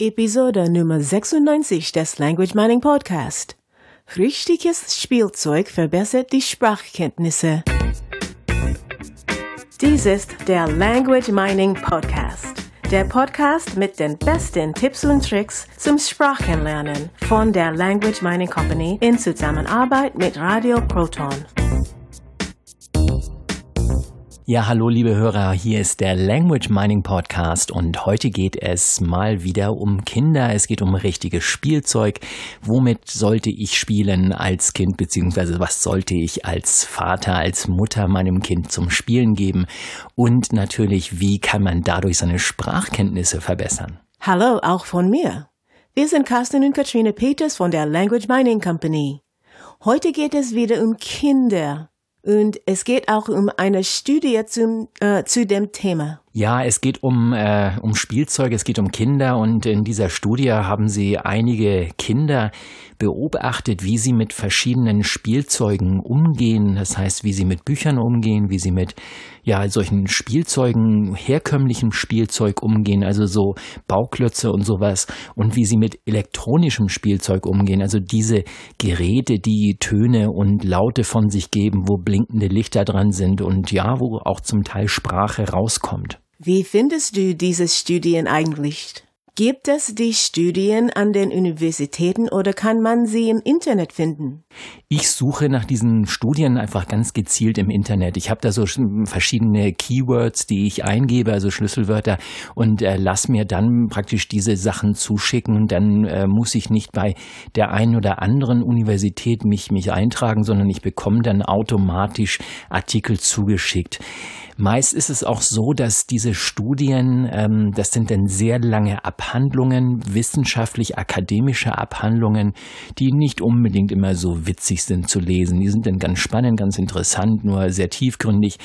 Episode Nummer 96 des Language Mining Podcast. Richtiges Spielzeug verbessert die Sprachkenntnisse. Dies ist der Language Mining Podcast. Der Podcast mit den besten Tipps und Tricks zum Sprachenlernen von der Language Mining Company in Zusammenarbeit mit Radio Proton. Ja, hallo liebe Hörer, hier ist der Language Mining Podcast und heute geht es mal wieder um Kinder. Es geht um richtiges Spielzeug. Womit sollte ich spielen als Kind, beziehungsweise was sollte ich als Vater, als Mutter meinem Kind zum Spielen geben? Und natürlich, wie kann man dadurch seine Sprachkenntnisse verbessern? Hallo, auch von mir. Wir sind Carsten und Katrine Peters von der Language Mining Company. Heute geht es wieder um Kinder. Und es geht auch um eine Studie zum, äh, zu dem Thema. Ja, es geht um, äh, um Spielzeug, es geht um Kinder und in dieser Studie haben sie einige Kinder beobachtet, wie sie mit verschiedenen Spielzeugen umgehen. Das heißt, wie sie mit Büchern umgehen, wie sie mit ja, solchen Spielzeugen, herkömmlichem Spielzeug umgehen, also so Bauklötze und sowas und wie sie mit elektronischem Spielzeug umgehen, also diese Geräte, die Töne und Laute von sich geben, wo blinkende Lichter dran sind und ja, wo auch zum Teil Sprache rauskommt. Wie findest du diese Studien eigentlich? Gibt es die Studien an den Universitäten oder kann man sie im Internet finden? Ich suche nach diesen Studien einfach ganz gezielt im Internet. Ich habe da so verschiedene Keywords, die ich eingebe, also Schlüsselwörter, und äh, lass mir dann praktisch diese Sachen zuschicken. Dann äh, muss ich nicht bei der einen oder anderen Universität mich, mich eintragen, sondern ich bekomme dann automatisch Artikel zugeschickt. Meist ist es auch so, dass diese Studien, ähm, das sind dann sehr lange Abhandlungen, wissenschaftlich-akademische Abhandlungen, die nicht unbedingt immer so witzig sind zu lesen. Die sind dann ganz spannend, ganz interessant, nur sehr tiefgründig.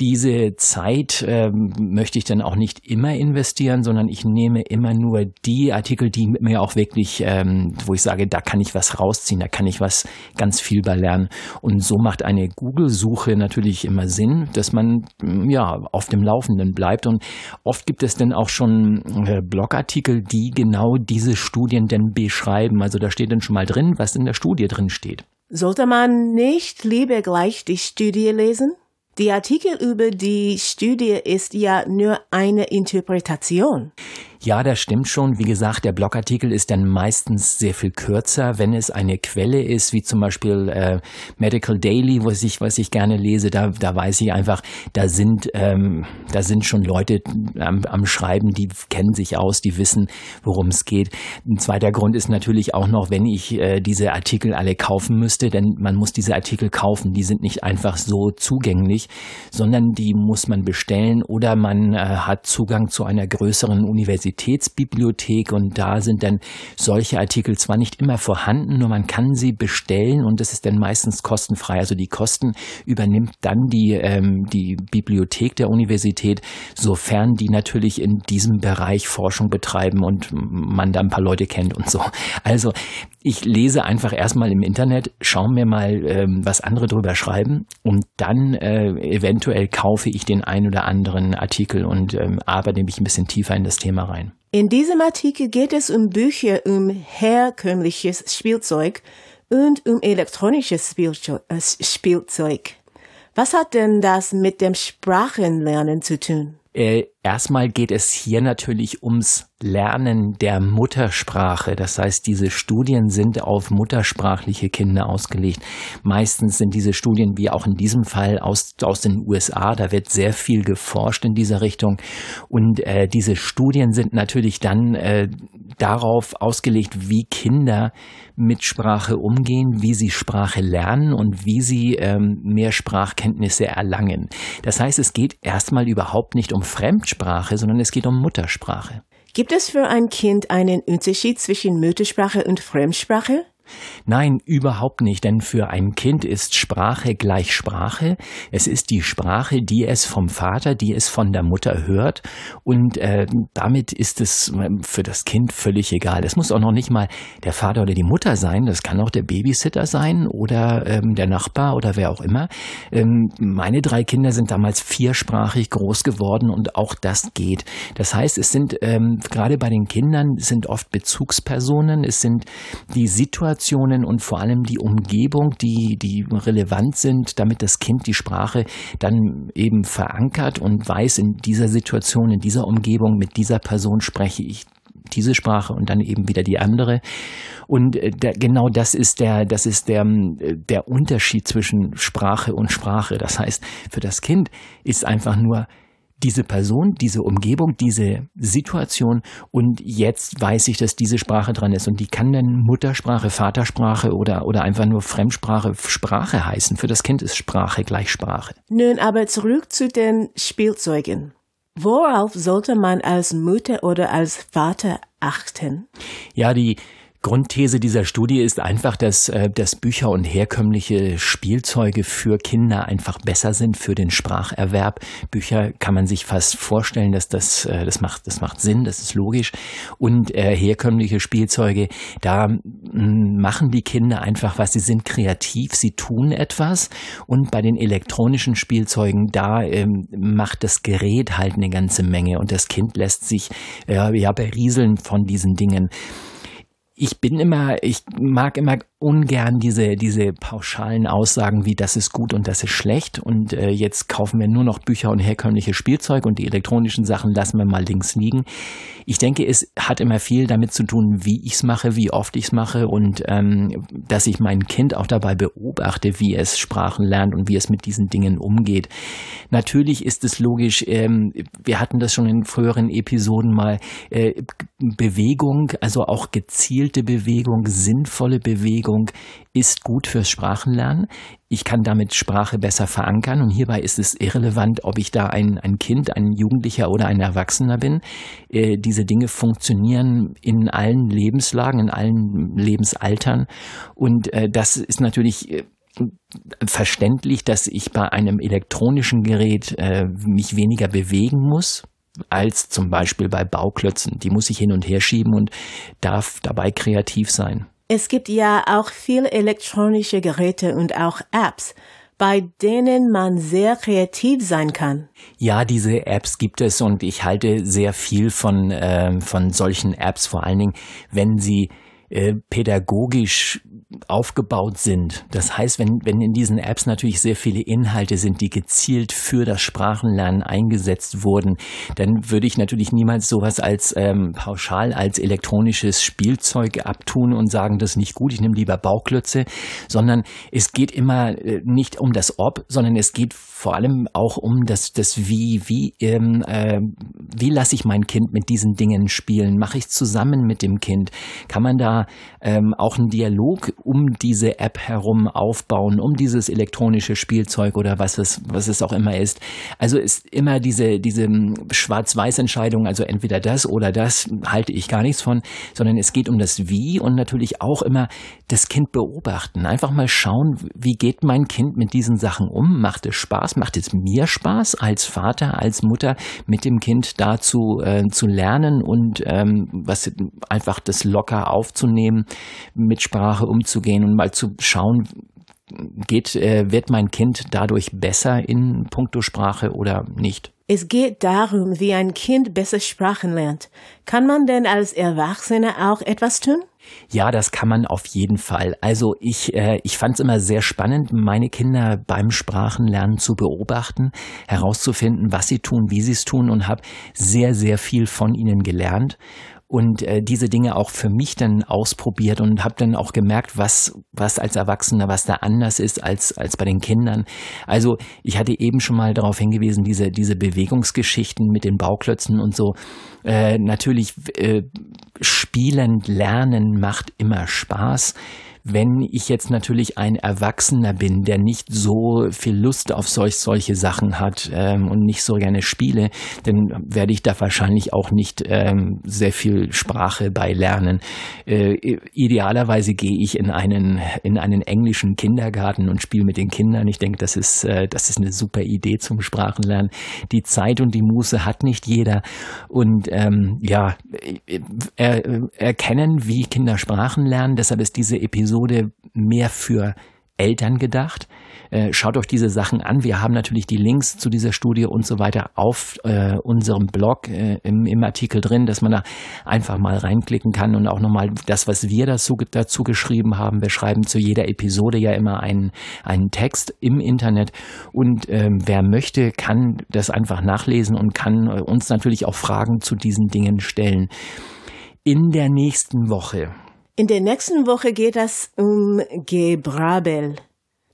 Diese Zeit ähm, möchte ich dann auch nicht immer investieren, sondern ich nehme immer nur die Artikel, die mir auch wirklich, ähm, wo ich sage, da kann ich was rausziehen, da kann ich was ganz viel bei lernen. Und so macht eine Google-Suche natürlich immer Sinn, dass man ja auf dem Laufenden bleibt. Und oft gibt es dann auch schon äh, Blogartikel, die genau diese Studien denn beschreiben. Also da steht dann schon mal drin, was in der Studie drin steht. Sollte man nicht lieber gleich die Studie lesen? Die Artikel über die Studie ist ja nur eine Interpretation. Ja, das stimmt schon. Wie gesagt, der Blogartikel ist dann meistens sehr viel kürzer, wenn es eine Quelle ist, wie zum Beispiel äh, Medical Daily, was ich, was ich gerne lese. Da, da weiß ich einfach, da sind, ähm, da sind schon Leute am, am Schreiben, die kennen sich aus, die wissen, worum es geht. Ein zweiter Grund ist natürlich auch noch, wenn ich äh, diese Artikel alle kaufen müsste, denn man muss diese Artikel kaufen. Die sind nicht einfach so zugänglich, sondern die muss man bestellen oder man äh, hat Zugang zu einer größeren Universität Universitätsbibliothek und da sind dann solche Artikel zwar nicht immer vorhanden, nur man kann sie bestellen und das ist dann meistens kostenfrei. Also die Kosten übernimmt dann die, ähm, die Bibliothek der Universität, sofern die natürlich in diesem Bereich Forschung betreiben und man da ein paar Leute kennt und so. Also ich lese einfach erstmal im Internet, schaue mir mal, ähm, was andere drüber schreiben und dann äh, eventuell kaufe ich den ein oder anderen Artikel und ähm, arbeite mich ein bisschen tiefer in das Thema rein. In diesem Artikel geht es um Bücher um herkömmliches Spielzeug und um elektronisches äh, Spielzeug. Was hat denn das mit dem Sprachenlernen zu tun? Äh, erstmal geht es hier natürlich ums Lernen der Muttersprache. Das heißt, diese Studien sind auf muttersprachliche Kinder ausgelegt. Meistens sind diese Studien, wie auch in diesem Fall, aus, aus den USA. Da wird sehr viel geforscht in dieser Richtung. Und äh, diese Studien sind natürlich dann äh, darauf ausgelegt, wie Kinder mit Sprache umgehen, wie sie Sprache lernen und wie sie ähm, mehr Sprachkenntnisse erlangen. Das heißt, es geht erstmal überhaupt nicht um Fremdsprache, sondern es geht um Muttersprache. Gibt es für ein Kind einen Unterschied zwischen Muttersprache und Fremdsprache? Nein, überhaupt nicht, denn für ein Kind ist Sprache gleich Sprache. Es ist die Sprache, die es vom Vater, die es von der Mutter hört und äh, damit ist es ähm, für das Kind völlig egal. Es muss auch noch nicht mal der Vater oder die Mutter sein, das kann auch der Babysitter sein oder ähm, der Nachbar oder wer auch immer. Ähm, meine drei Kinder sind damals viersprachig groß geworden und auch das geht. Das heißt, es sind ähm, gerade bei den Kindern sind oft Bezugspersonen, es sind die Situationen und vor allem die Umgebung, die, die relevant sind, damit das Kind die Sprache dann eben verankert und weiß, in dieser Situation, in dieser Umgebung, mit dieser Person spreche ich diese Sprache und dann eben wieder die andere. Und äh, der, genau das ist der, das ist der, der Unterschied zwischen Sprache und Sprache. Das heißt, für das Kind ist einfach nur diese Person, diese Umgebung, diese Situation und jetzt weiß ich, dass diese Sprache dran ist und die kann dann Muttersprache, Vatersprache oder, oder einfach nur Fremdsprache Sprache heißen. Für das Kind ist Sprache gleich Sprache. Nun aber zurück zu den Spielzeugen. Worauf sollte man als Mutter oder als Vater achten? Ja, die Grundthese dieser Studie ist einfach, dass, äh, dass Bücher und herkömmliche Spielzeuge für Kinder einfach besser sind für den Spracherwerb. Bücher kann man sich fast vorstellen, dass das, äh, das macht, das macht Sinn, das ist logisch. Und äh, herkömmliche Spielzeuge, da mm, machen die Kinder einfach was, sie sind kreativ, sie tun etwas. Und bei den elektronischen Spielzeugen, da ähm, macht das Gerät halt eine ganze Menge und das Kind lässt sich äh, ja berieseln von diesen Dingen ich bin immer, ich mag immer ungern diese, diese pauschalen Aussagen wie das ist gut und das ist schlecht und äh, jetzt kaufen wir nur noch Bücher und herkömmliche Spielzeug und die elektronischen Sachen lassen wir mal links liegen. Ich denke, es hat immer viel damit zu tun, wie ich es mache, wie oft ich es mache und ähm, dass ich mein Kind auch dabei beobachte, wie es Sprachen lernt und wie es mit diesen Dingen umgeht. Natürlich ist es logisch, ähm, wir hatten das schon in früheren Episoden mal, äh, Bewegung, also auch gezielte Bewegung, sinnvolle Bewegung, Bewegung ist gut fürs Sprachenlernen. Ich kann damit Sprache besser verankern und hierbei ist es irrelevant, ob ich da ein, ein Kind, ein Jugendlicher oder ein Erwachsener bin. Äh, diese Dinge funktionieren in allen Lebenslagen, in allen Lebensaltern und äh, das ist natürlich äh, verständlich, dass ich bei einem elektronischen Gerät äh, mich weniger bewegen muss, als zum Beispiel bei Bauklötzen. Die muss ich hin und her schieben und darf dabei kreativ sein. Es gibt ja auch viele elektronische Geräte und auch Apps, bei denen man sehr kreativ sein kann. Ja, diese Apps gibt es und ich halte sehr viel von, äh, von solchen Apps, vor allen Dingen, wenn sie äh, pädagogisch aufgebaut sind. Das heißt, wenn, wenn in diesen Apps natürlich sehr viele Inhalte sind, die gezielt für das Sprachenlernen eingesetzt wurden, dann würde ich natürlich niemals sowas als ähm, pauschal als elektronisches Spielzeug abtun und sagen, das ist nicht gut, ich nehme lieber Bauklötze, sondern es geht immer äh, nicht um das Ob, sondern es geht vor allem auch um das, das Wie. Wie, ähm, äh, wie lasse ich mein Kind mit diesen Dingen spielen? Mache ich zusammen mit dem Kind? Kann man da ähm, auch einen Dialog um diese App herum aufbauen, um dieses elektronische Spielzeug oder was es, was es auch immer ist. Also ist immer diese, diese Schwarz-Weiß-Entscheidung, also entweder das oder das, halte ich gar nichts von, sondern es geht um das Wie und natürlich auch immer das Kind beobachten. Einfach mal schauen, wie geht mein Kind mit diesen Sachen um? Macht es Spaß? Macht es mir Spaß als Vater, als Mutter mit dem Kind dazu äh, zu lernen und ähm, was einfach das locker aufzunehmen, mit Sprache umzugehen und mal zu schauen, geht, äh, wird mein Kind dadurch besser in puncto Sprache oder nicht? Es geht darum, wie ein Kind besser Sprachen lernt. Kann man denn als Erwachsener auch etwas tun? Ja, das kann man auf jeden Fall. Also ich, äh, ich fand es immer sehr spannend, meine Kinder beim Sprachenlernen zu beobachten, herauszufinden, was sie tun, wie sie es tun und habe sehr, sehr viel von ihnen gelernt und äh, diese Dinge auch für mich dann ausprobiert und habe dann auch gemerkt, was was als Erwachsener, was da anders ist als als bei den Kindern. Also ich hatte eben schon mal darauf hingewiesen, diese diese Bewegungsgeschichten mit den Bauklötzen und so. Äh, natürlich äh, spielend lernen macht immer Spaß Wenn ich jetzt natürlich ein Erwachsener bin, der nicht so viel Lust auf solch, solche Sachen hat ähm, und nicht so gerne spiele, dann werde ich da wahrscheinlich auch nicht ähm, sehr viel Sprache bei lernen. Äh, idealerweise gehe ich in einen, in einen englischen Kindergarten und spiele mit den Kindern. Ich denke, das ist, äh, das ist eine super Idee zum Sprachenlernen. Die Zeit und die Muße hat nicht jeder. Und ähm, ja, er, erkennen, wie Kinder Sprachen lernen. Deshalb ist diese Episode mehr für Eltern gedacht. Äh, schaut euch diese Sachen an. Wir haben natürlich die Links zu dieser Studie und so weiter auf äh, unserem Blog äh, im, im, Artikel drin, dass man da einfach mal reinklicken kann und auch nochmal das, was wir dazu, dazu geschrieben haben. Wir schreiben zu jeder Episode ja immer einen, einen Text im Internet und ähm, wer möchte, kann das einfach nachlesen und kann äh, uns natürlich auch Fragen zu diesen Dingen stellen. In der nächsten Woche in der nächsten Woche geht es um Gebrabel.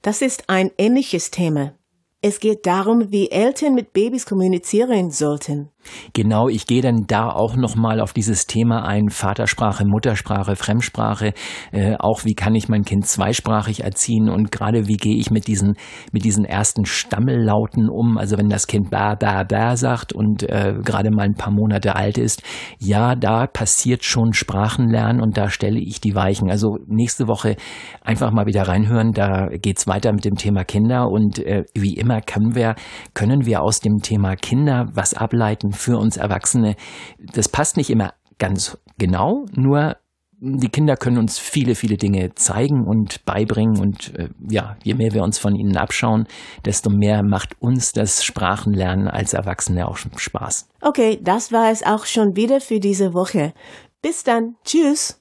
Das ist ein ähnliches Thema. Es geht darum, wie Eltern mit Babys kommunizieren sollten. Genau, ich gehe dann da auch nochmal auf dieses Thema ein, Vatersprache, Muttersprache, Fremdsprache, äh, auch wie kann ich mein Kind zweisprachig erziehen? Und gerade wie gehe ich mit diesen, mit diesen ersten Stammellauten um, also wenn das Kind ba, ba, ba sagt und äh, gerade mal ein paar Monate alt ist, ja, da passiert schon Sprachenlernen und da stelle ich die Weichen. Also nächste Woche einfach mal wieder reinhören, da geht's weiter mit dem Thema Kinder. Und äh, wie immer können wir, können wir aus dem Thema Kinder was ableiten für uns Erwachsene. Das passt nicht immer ganz genau, nur die Kinder können uns viele, viele Dinge zeigen und beibringen und äh, ja, je mehr wir uns von ihnen abschauen, desto mehr macht uns das Sprachenlernen als Erwachsene auch Spaß. Okay, das war es auch schon wieder für diese Woche. Bis dann. Tschüss.